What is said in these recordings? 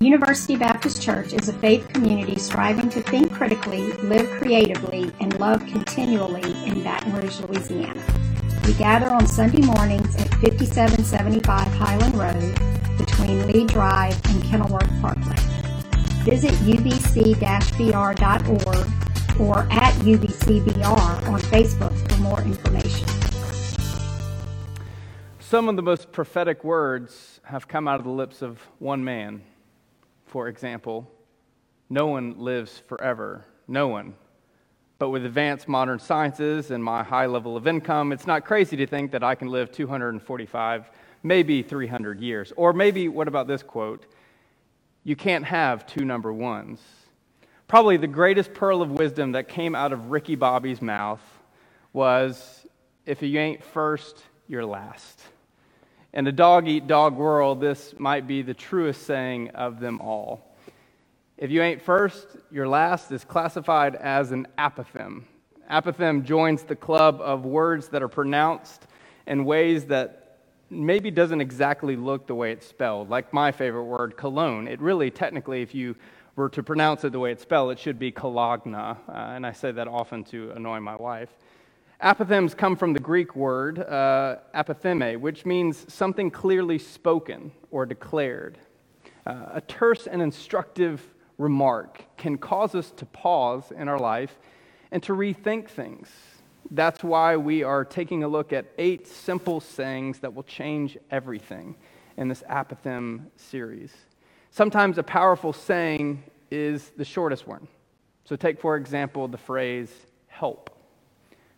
University Baptist Church is a faith community striving to think critically, live creatively, and love continually in Baton Rouge, Louisiana. We gather on Sunday mornings at 5775 Highland Road between Lee Drive and Kenilworth Parkway. Visit ubc-br.org or at ubcbr on Facebook for more information. Some of the most prophetic words have come out of the lips of one man. For example, no one lives forever. No one. But with advanced modern sciences and my high level of income, it's not crazy to think that I can live 245, maybe 300 years. Or maybe, what about this quote? You can't have two number ones. Probably the greatest pearl of wisdom that came out of Ricky Bobby's mouth was if you ain't first, you're last. In a dog eat dog world, this might be the truest saying of them all. If you ain't first, your last is classified as an apophthegm. Apophthegm joins the club of words that are pronounced in ways that maybe doesn't exactly look the way it's spelled. Like my favorite word, cologne. It really, technically, if you were to pronounce it the way it's spelled, it should be kolagna. Uh, and I say that often to annoy my wife. Apophthegms come from the Greek word uh, apotheme, which means something clearly spoken or declared. Uh, a terse and instructive remark can cause us to pause in our life and to rethink things. That's why we are taking a look at eight simple sayings that will change everything in this apothegm series. Sometimes a powerful saying is the shortest one. So, take, for example, the phrase help.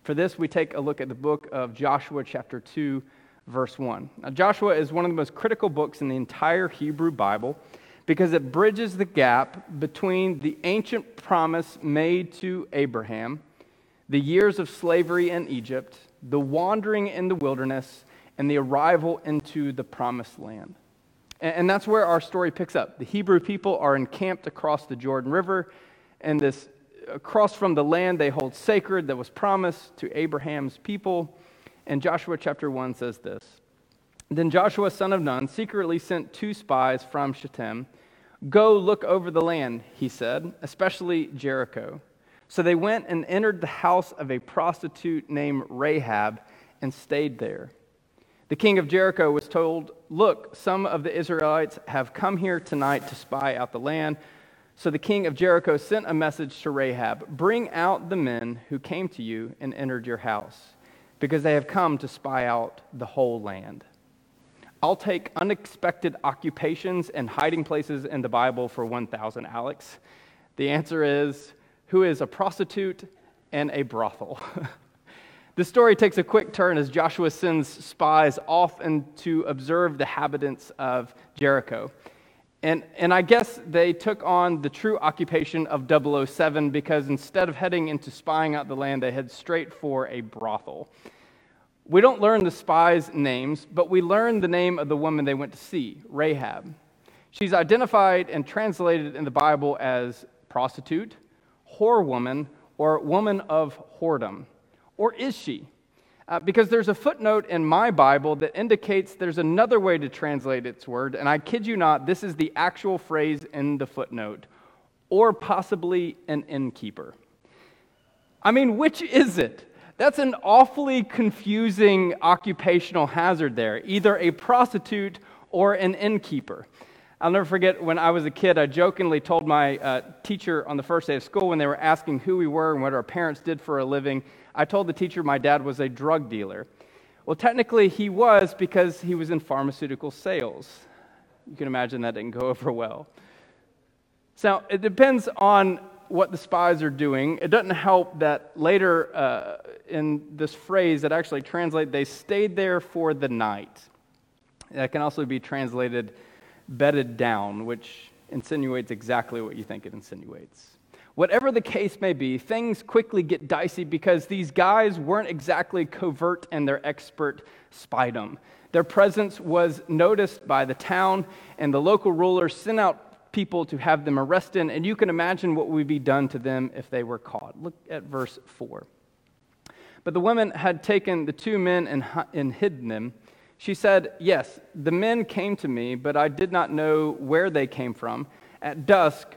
For this, we take a look at the book of Joshua, chapter 2, verse 1. Now, Joshua is one of the most critical books in the entire Hebrew Bible because it bridges the gap between the ancient promise made to Abraham, the years of slavery in Egypt, the wandering in the wilderness, and the arrival into the promised land. And that's where our story picks up. The Hebrew people are encamped across the Jordan River, and this across from the land they hold sacred that was promised to Abraham's people. And Joshua chapter 1 says this Then Joshua, son of Nun, secretly sent two spies from Shittim. Go look over the land, he said, especially Jericho. So they went and entered the house of a prostitute named Rahab and stayed there. The king of Jericho was told, Look, some of the Israelites have come here tonight to spy out the land. So the king of Jericho sent a message to Rahab Bring out the men who came to you and entered your house, because they have come to spy out the whole land. I'll take unexpected occupations and hiding places in the Bible for 1,000, Alex. The answer is who is a prostitute and a brothel? the story takes a quick turn as Joshua sends spies off and to observe the inhabitants of Jericho. And, and I guess they took on the true occupation of 007 because instead of heading into spying out the land, they head straight for a brothel. We don't learn the spies' names, but we learn the name of the woman they went to see, Rahab. She's identified and translated in the Bible as prostitute, whore woman, or woman of whoredom. Or is she? Uh, because there's a footnote in my Bible that indicates there's another way to translate its word, and I kid you not, this is the actual phrase in the footnote, or possibly an innkeeper. I mean, which is it? That's an awfully confusing occupational hazard there, either a prostitute or an innkeeper. I'll never forget when I was a kid, I jokingly told my uh, teacher on the first day of school when they were asking who we were and what our parents did for a living, I told the teacher my dad was a drug dealer. Well, technically, he was because he was in pharmaceutical sales. You can imagine that didn't go over well. So it depends on what the spies are doing. It doesn't help that later uh, in this phrase that actually translate, they stayed there for the night. That can also be translated bedded down, which insinuates exactly what you think it insinuates. Whatever the case may be, things quickly get dicey because these guys weren't exactly covert in their expert spydom. Their presence was noticed by the town, and the local rulers sent out people to have them arrested, and you can imagine what would be done to them if they were caught. Look at verse 4. But the women had taken the two men and, and hidden them. She said, Yes, the men came to me, but I did not know where they came from. At dusk,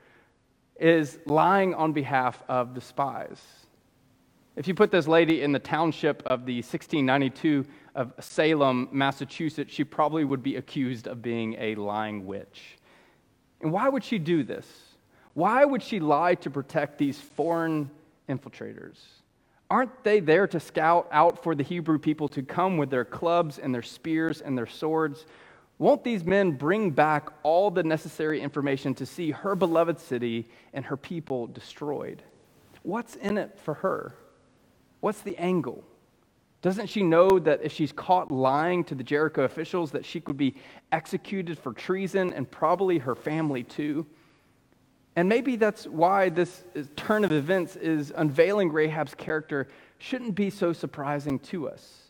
is lying on behalf of the spies. If you put this lady in the township of the 1692 of Salem, Massachusetts, she probably would be accused of being a lying witch. And why would she do this? Why would she lie to protect these foreign infiltrators? Aren't they there to scout out for the Hebrew people to come with their clubs and their spears and their swords? Won't these men bring back all the necessary information to see her beloved city and her people destroyed? What's in it for her? What's the angle? Doesn't she know that if she's caught lying to the Jericho officials that she could be executed for treason and probably her family too? And maybe that's why this turn of events is unveiling Rahab's character shouldn't be so surprising to us.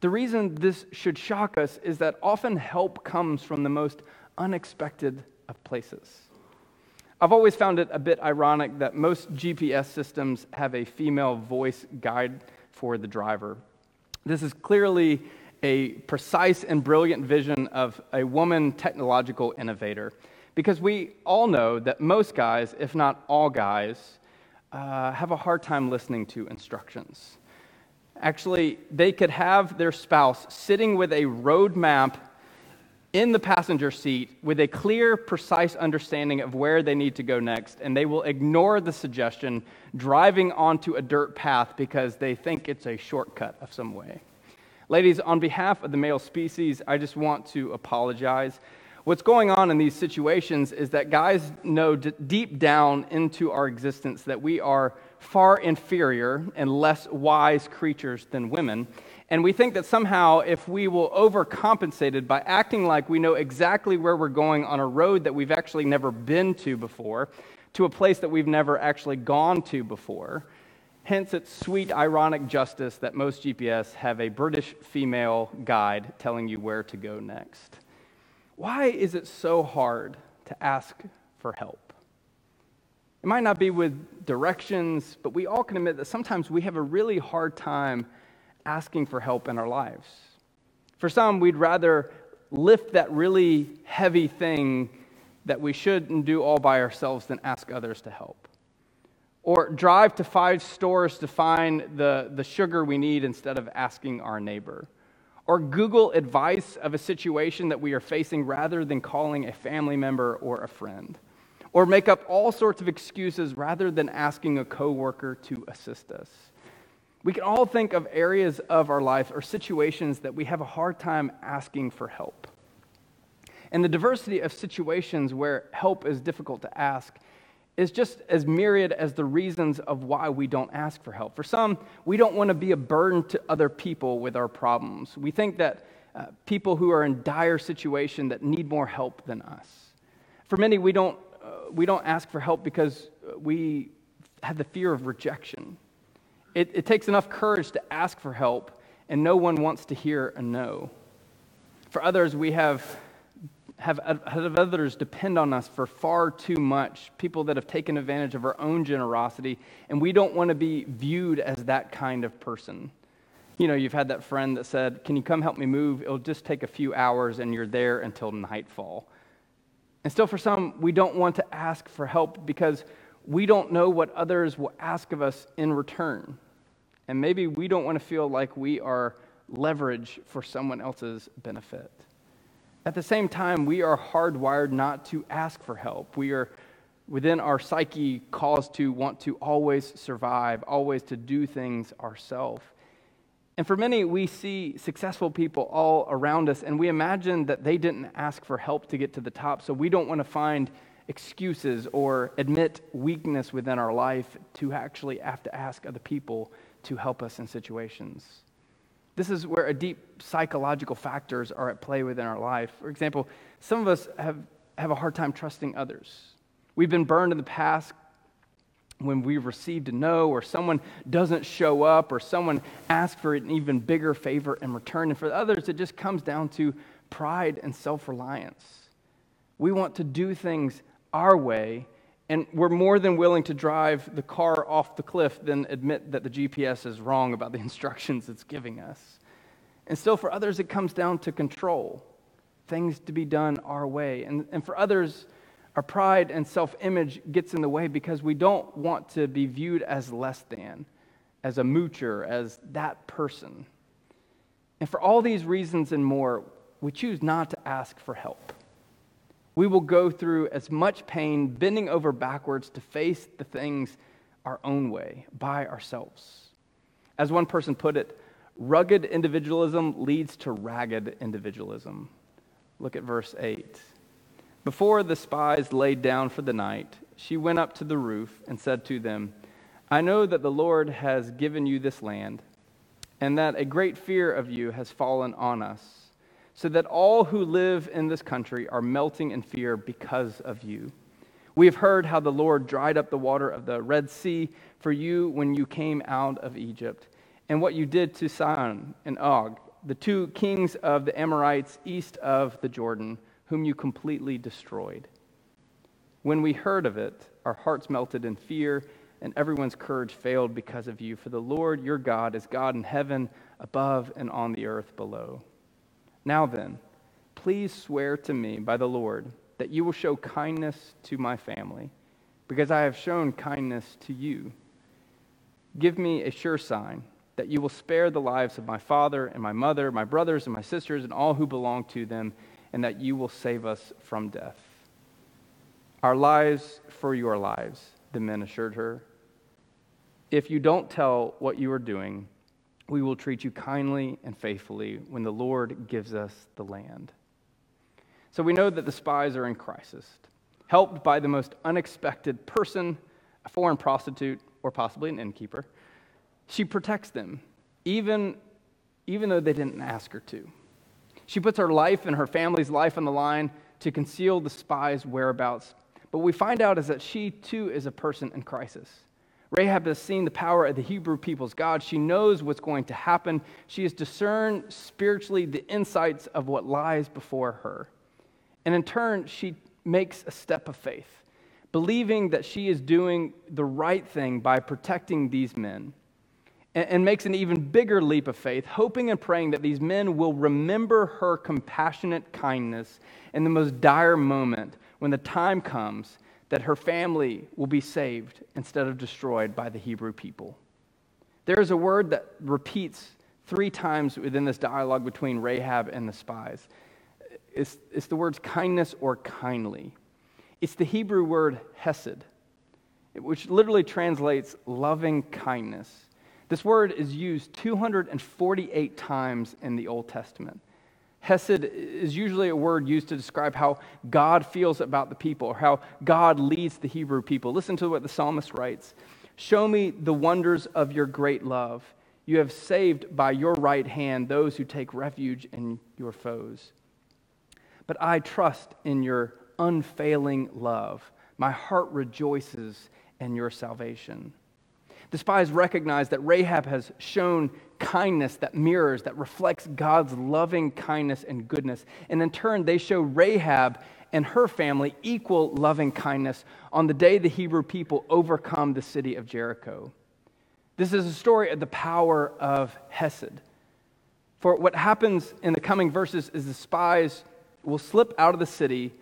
The reason this should shock us is that often help comes from the most unexpected of places. I've always found it a bit ironic that most GPS systems have a female voice guide for the driver. This is clearly a precise and brilliant vision of a woman technological innovator. Because we all know that most guys, if not all guys, uh, have a hard time listening to instructions. Actually, they could have their spouse sitting with a road map in the passenger seat with a clear, precise understanding of where they need to go next, and they will ignore the suggestion driving onto a dirt path because they think it's a shortcut of some way. Ladies, on behalf of the male species, I just want to apologize. What's going on in these situations is that guys know d- deep down into our existence that we are far inferior and less wise creatures than women. And we think that somehow, if we will overcompensate it by acting like we know exactly where we're going on a road that we've actually never been to before, to a place that we've never actually gone to before, hence its sweet, ironic justice that most GPS have a British female guide telling you where to go next. Why is it so hard to ask for help? It might not be with directions, but we all can admit that sometimes we have a really hard time asking for help in our lives. For some, we'd rather lift that really heavy thing that we shouldn't do all by ourselves than ask others to help. Or drive to five stores to find the, the sugar we need instead of asking our neighbor or Google advice of a situation that we are facing rather than calling a family member or a friend, or make up all sorts of excuses rather than asking a coworker to assist us. We can all think of areas of our life or situations that we have a hard time asking for help. And the diversity of situations where help is difficult to ask is just as myriad as the reasons of why we don't ask for help. For some, we don't want to be a burden to other people with our problems. We think that uh, people who are in dire situation that need more help than us. For many, we don't, we don't ask for help because we have the fear of rejection. It, it takes enough courage to ask for help, and no one wants to hear a no. For others, we have have, have others depend on us for far too much, people that have taken advantage of our own generosity, and we don't want to be viewed as that kind of person. You know, you've had that friend that said, Can you come help me move? It'll just take a few hours, and you're there until nightfall. And still, for some, we don't want to ask for help because we don't know what others will ask of us in return. And maybe we don't want to feel like we are leverage for someone else's benefit. At the same time, we are hardwired not to ask for help. We are within our psyche caused to want to always survive, always to do things ourselves. And for many, we see successful people all around us, and we imagine that they didn't ask for help to get to the top, so we don't want to find excuses or admit weakness within our life to actually have to ask other people to help us in situations. This is where a deep psychological factors are at play within our life. For example, some of us have, have a hard time trusting others. We've been burned in the past when we've received a no, or someone doesn't show up, or someone asks for an even bigger favor in return. And for others, it just comes down to pride and self reliance. We want to do things our way, and we're more than willing to drive the car off the cliff than admit that the GPS is wrong about the instructions it's giving us. And still, for others, it comes down to control, things to be done our way. And, and for others, our pride and self image gets in the way because we don't want to be viewed as less than, as a moocher, as that person. And for all these reasons and more, we choose not to ask for help. We will go through as much pain, bending over backwards to face the things our own way, by ourselves. As one person put it, rugged individualism leads to ragged individualism. Look at verse 8. Before the spies laid down for the night, she went up to the roof and said to them, I know that the Lord has given you this land, and that a great fear of you has fallen on us, so that all who live in this country are melting in fear because of you. We have heard how the Lord dried up the water of the Red Sea for you when you came out of Egypt, and what you did to Sihon and Og, the two kings of the Amorites east of the Jordan whom you completely destroyed. When we heard of it, our hearts melted in fear, and everyone's courage failed because of you. For the Lord your God is God in heaven above and on the earth below. Now then, please swear to me by the Lord that you will show kindness to my family, because I have shown kindness to you. Give me a sure sign that you will spare the lives of my father and my mother, my brothers and my sisters, and all who belong to them and that you will save us from death. Our lives for your lives, the men assured her. If you don't tell what you are doing, we will treat you kindly and faithfully when the Lord gives us the land. So we know that the spies are in crisis, helped by the most unexpected person, a foreign prostitute, or possibly an innkeeper. She protects them, even, even though they didn't ask her to. She puts her life and her family's life on the line to conceal the spy's whereabouts. But what we find out is that she too is a person in crisis. Rahab has seen the power of the Hebrew people's God. She knows what's going to happen. She has discerned spiritually the insights of what lies before her. And in turn, she makes a step of faith, believing that she is doing the right thing by protecting these men and makes an even bigger leap of faith, hoping and praying that these men will remember her compassionate kindness in the most dire moment when the time comes that her family will be saved instead of destroyed by the Hebrew people. There is a word that repeats three times within this dialogue between Rahab and the spies. It's, it's the words kindness or kindly. It's the Hebrew word hesed, which literally translates loving kindness. This word is used 248 times in the Old Testament. Hesed is usually a word used to describe how God feels about the people or how God leads the Hebrew people. Listen to what the psalmist writes Show me the wonders of your great love. You have saved by your right hand those who take refuge in your foes. But I trust in your unfailing love. My heart rejoices in your salvation. The spies recognize that Rahab has shown kindness that mirrors, that reflects God's loving kindness and goodness. And in turn, they show Rahab and her family equal loving kindness on the day the Hebrew people overcome the city of Jericho. This is a story of the power of Hesed. For what happens in the coming verses is the spies will slip out of the city,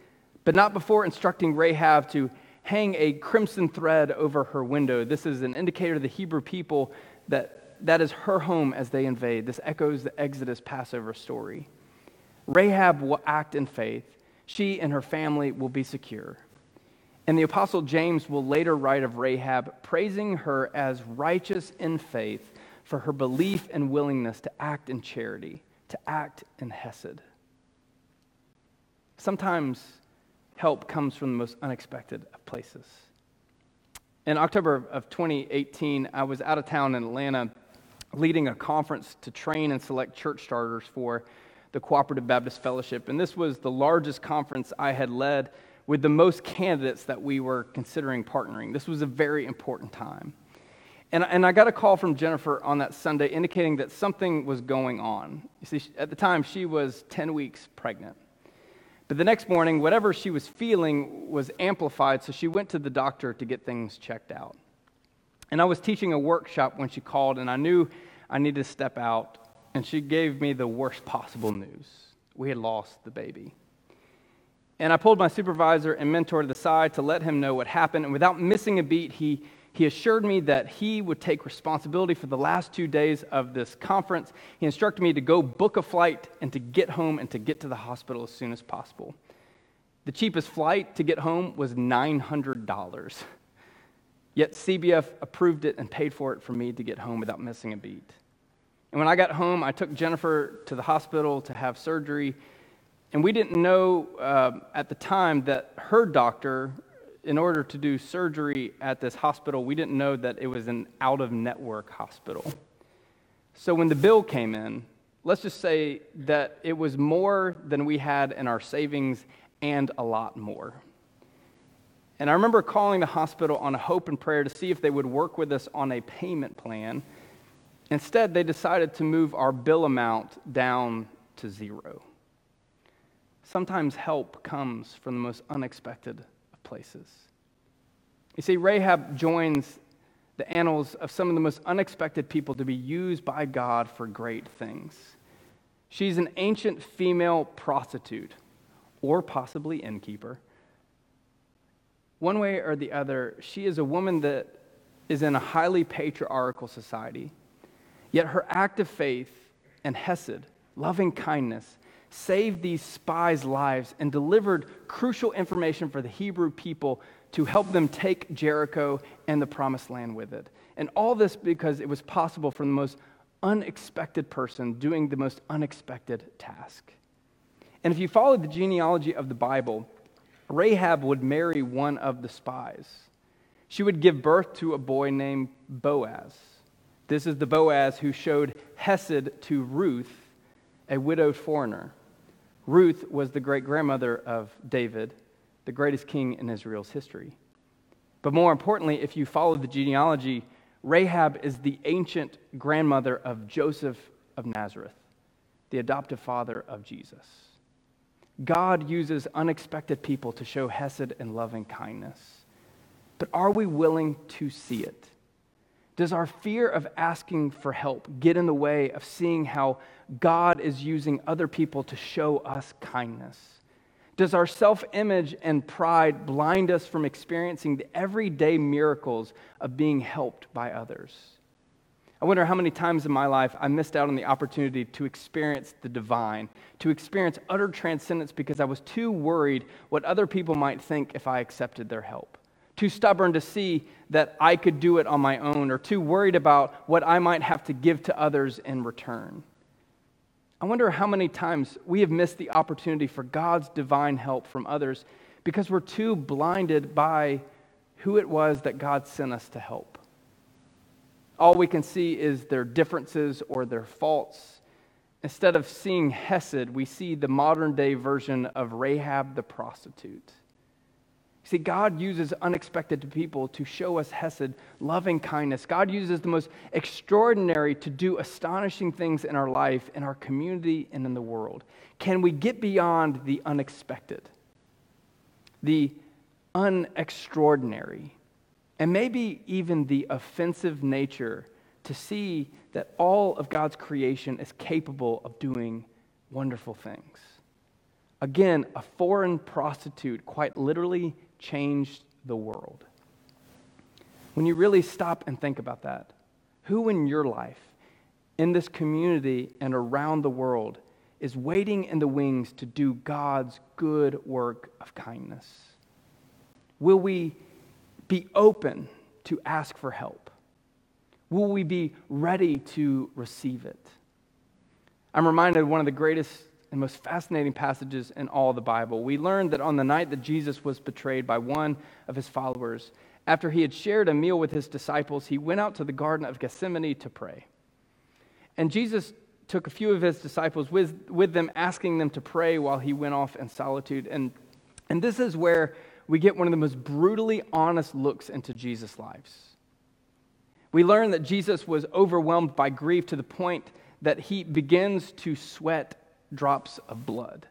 but not before instructing Rahab to hang a crimson thread over her window. This is an indicator to the Hebrew people that that is her home as they invade. This echoes the Exodus Passover story. Rahab will act in faith. She and her family will be secure. And the Apostle James will later write of Rahab, praising her as righteous in faith for her belief and willingness to act in charity, to act in Hesed. Sometimes help comes from the most unexpected of places. In October of 2018, I was out of town in Atlanta leading a conference to train and select church starters for the Cooperative Baptist Fellowship. And this was the largest conference I had led with the most candidates that we were considering partnering. This was a very important time. And, and I got a call from Jennifer on that Sunday indicating that something was going on. You see, at the time, she was 10 weeks pregnant. But the next morning, whatever she was feeling was amplified, so she went to the doctor to get things checked out. And I was teaching a workshop when she called, and I knew I needed to step out, and she gave me the worst possible news. We had lost the baby. And I pulled my supervisor and mentor to the side to let him know what happened, and without missing a beat, he he assured me that he would take responsibility for the last two days of this conference. He instructed me to go book a flight and to get home and to get to the hospital as soon as possible. The cheapest flight to get home was $900. Yet CBF approved it and paid for it for me to get home without missing a beat. And when I got home, I took Jennifer to the hospital to have surgery. And we didn't know uh, at the time that her doctor in order to do surgery at this hospital, we didn't know that it was an out of network hospital. So when the bill came in, let's just say that it was more than we had in our savings and a lot more. And I remember calling the hospital on a hope and prayer to see if they would work with us on a payment plan. Instead, they decided to move our bill amount down to zero. Sometimes help comes from the most unexpected places. You see, Rahab joins the annals of some of the most unexpected people to be used by God for great things. She's an ancient female prostitute, or possibly innkeeper. One way or the other, she is a woman that is in a highly patriarchal society, yet her act of faith and hesed, loving kindness, saved these spies' lives and delivered crucial information for the Hebrew people to help them take Jericho and the promised land with it. And all this because it was possible for the most unexpected person doing the most unexpected task. And if you follow the genealogy of the Bible, Rahab would marry one of the spies. She would give birth to a boy named Boaz. This is the Boaz who showed Hesed to Ruth, a widowed foreigner. Ruth was the great grandmother of David, the greatest king in Israel's history. But more importantly, if you follow the genealogy, Rahab is the ancient grandmother of Joseph of Nazareth, the adoptive father of Jesus. God uses unexpected people to show hesed and loving kindness. But are we willing to see it? Does our fear of asking for help get in the way of seeing how God is using other people to show us kindness? Does our self image and pride blind us from experiencing the everyday miracles of being helped by others? I wonder how many times in my life I missed out on the opportunity to experience the divine, to experience utter transcendence because I was too worried what other people might think if I accepted their help too stubborn to see that I could do it on my own, or too worried about what I might have to give to others in return. I wonder how many times we have missed the opportunity for God's divine help from others because we're too blinded by who it was that God sent us to help. All we can see is their differences or their faults. Instead of seeing Hesed, we see the modern day version of Rahab the prostitute. See, God uses unexpected people to show us Hesed, loving kindness. God uses the most extraordinary to do astonishing things in our life, in our community, and in the world. Can we get beyond the unexpected, the unextraordinary, and maybe even the offensive nature to see that all of God's creation is capable of doing wonderful things? Again, a foreign prostitute quite literally changed the world. When you really stop and think about that, who in your life, in this community, and around the world is waiting in the wings to do God's good work of kindness? Will we be open to ask for help? Will we be ready to receive it? I'm reminded of one of the greatest and most fascinating passages in all the Bible. We learn that on the night that Jesus was betrayed by one of his followers, after he had shared a meal with his disciples, he went out to the Garden of Gethsemane to pray. And Jesus took a few of his disciples with, with them, asking them to pray while he went off in solitude. And, and this is where we get one of the most brutally honest looks into Jesus' lives. We learn that Jesus was overwhelmed by grief to the point that he begins to sweat drops of blood.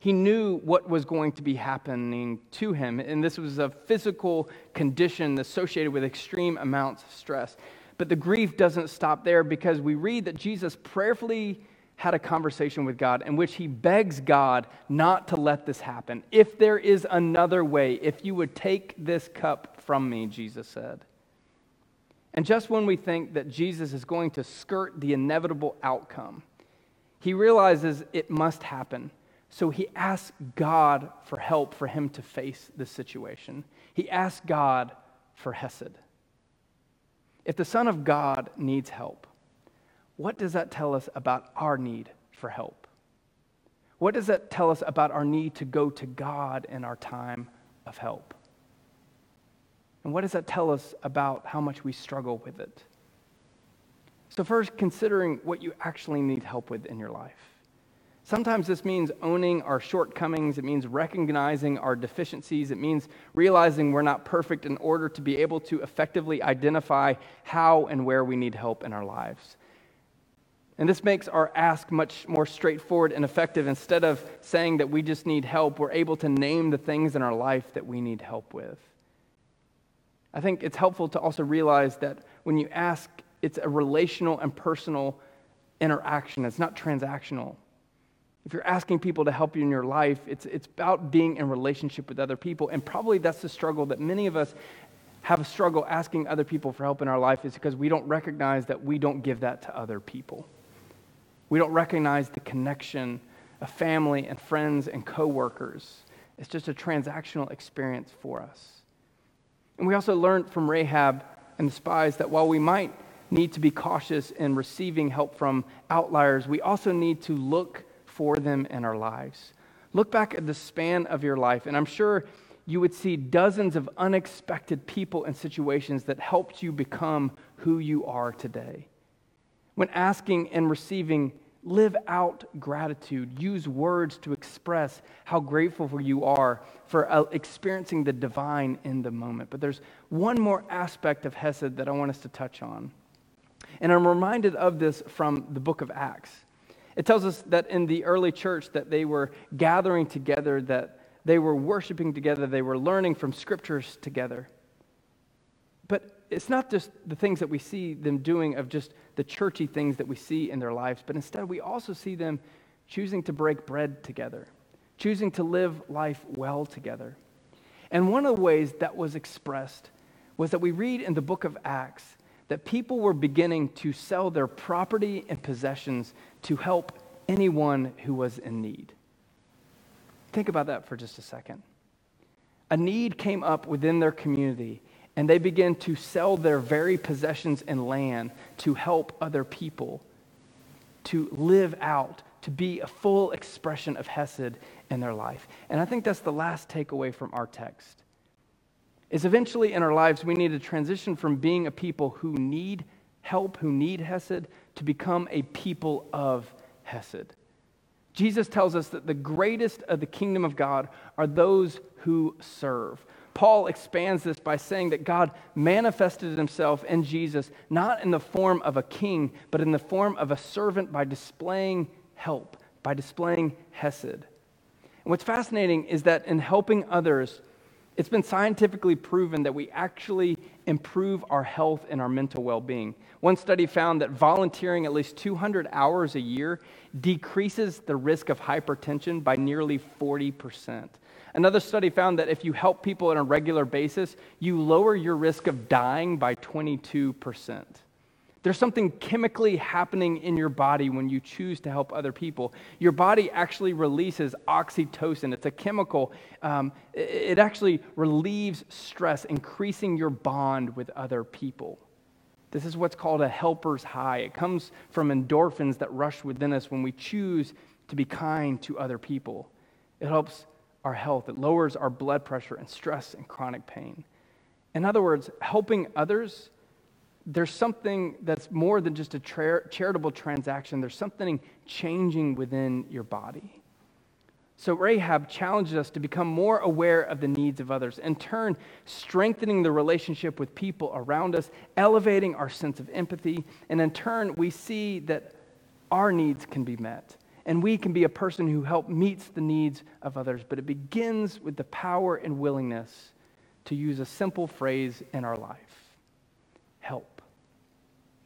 He knew what was going to be happening to him, and this was a physical condition associated with extreme amounts of stress. But the grief doesn't stop there because we read that Jesus prayerfully had a conversation with God in which he begs God not to let this happen. If there is another way, if you would take this cup from me, Jesus said. And just when we think that Jesus is going to skirt the inevitable outcome, he realizes it must happen. So he asks God for help for him to face this situation. He asks God for Hesed. If the Son of God needs help, what does that tell us about our need for help? What does that tell us about our need to go to God in our time of help? And what does that tell us about how much we struggle with it? So, first, considering what you actually need help with in your life. Sometimes this means owning our shortcomings. It means recognizing our deficiencies. It means realizing we're not perfect in order to be able to effectively identify how and where we need help in our lives. And this makes our ask much more straightforward and effective. Instead of saying that we just need help, we're able to name the things in our life that we need help with. I think it's helpful to also realize that when you ask, it's a relational and personal interaction, it's not transactional. If you're asking people to help you in your life, it's, it's about being in relationship with other people. And probably that's the struggle that many of us have a struggle asking other people for help in our life is because we don't recognize that we don't give that to other people. We don't recognize the connection of family and friends and coworkers. It's just a transactional experience for us. And we also learned from Rahab and the spies that while we might need to be cautious in receiving help from outliers, we also need to look for them in our lives. Look back at the span of your life, and I'm sure you would see dozens of unexpected people and situations that helped you become who you are today. When asking and receiving, live out gratitude. Use words to express how grateful you are for uh, experiencing the divine in the moment. But there's one more aspect of Hesed that I want us to touch on. And I'm reminded of this from the book of Acts. It tells us that in the early church that they were gathering together, that they were worshiping together, they were learning from scriptures together. But it's not just the things that we see them doing of just the churchy things that we see in their lives, but instead we also see them choosing to break bread together, choosing to live life well together. And one of the ways that was expressed was that we read in the book of Acts that people were beginning to sell their property and possessions to help anyone who was in need. Think about that for just a second. A need came up within their community, and they began to sell their very possessions and land to help other people to live out, to be a full expression of Hesed in their life. And I think that's the last takeaway from our text is eventually in our lives we need to transition from being a people who need help, who need Hesed, to become a people of Hesed. Jesus tells us that the greatest of the kingdom of God are those who serve. Paul expands this by saying that God manifested himself in Jesus not in the form of a king, but in the form of a servant by displaying help, by displaying Hesed. And what's fascinating is that in helping others, it's been scientifically proven that we actually improve our health and our mental well being. One study found that volunteering at least 200 hours a year decreases the risk of hypertension by nearly 40%. Another study found that if you help people on a regular basis, you lower your risk of dying by 22%. There's something chemically happening in your body when you choose to help other people. Your body actually releases oxytocin. It's a chemical, um, it actually relieves stress, increasing your bond with other people. This is what's called a helper's high. It comes from endorphins that rush within us when we choose to be kind to other people. It helps our health, it lowers our blood pressure and stress and chronic pain. In other words, helping others there's something that's more than just a tra- charitable transaction, there's something changing within your body. So, Rahab challenges us to become more aware of the needs of others, in turn, strengthening the relationship with people around us, elevating our sense of empathy, and in turn, we see that our needs can be met. And we can be a person who helps meets the needs of others. But it begins with the power and willingness to use a simple phrase in our life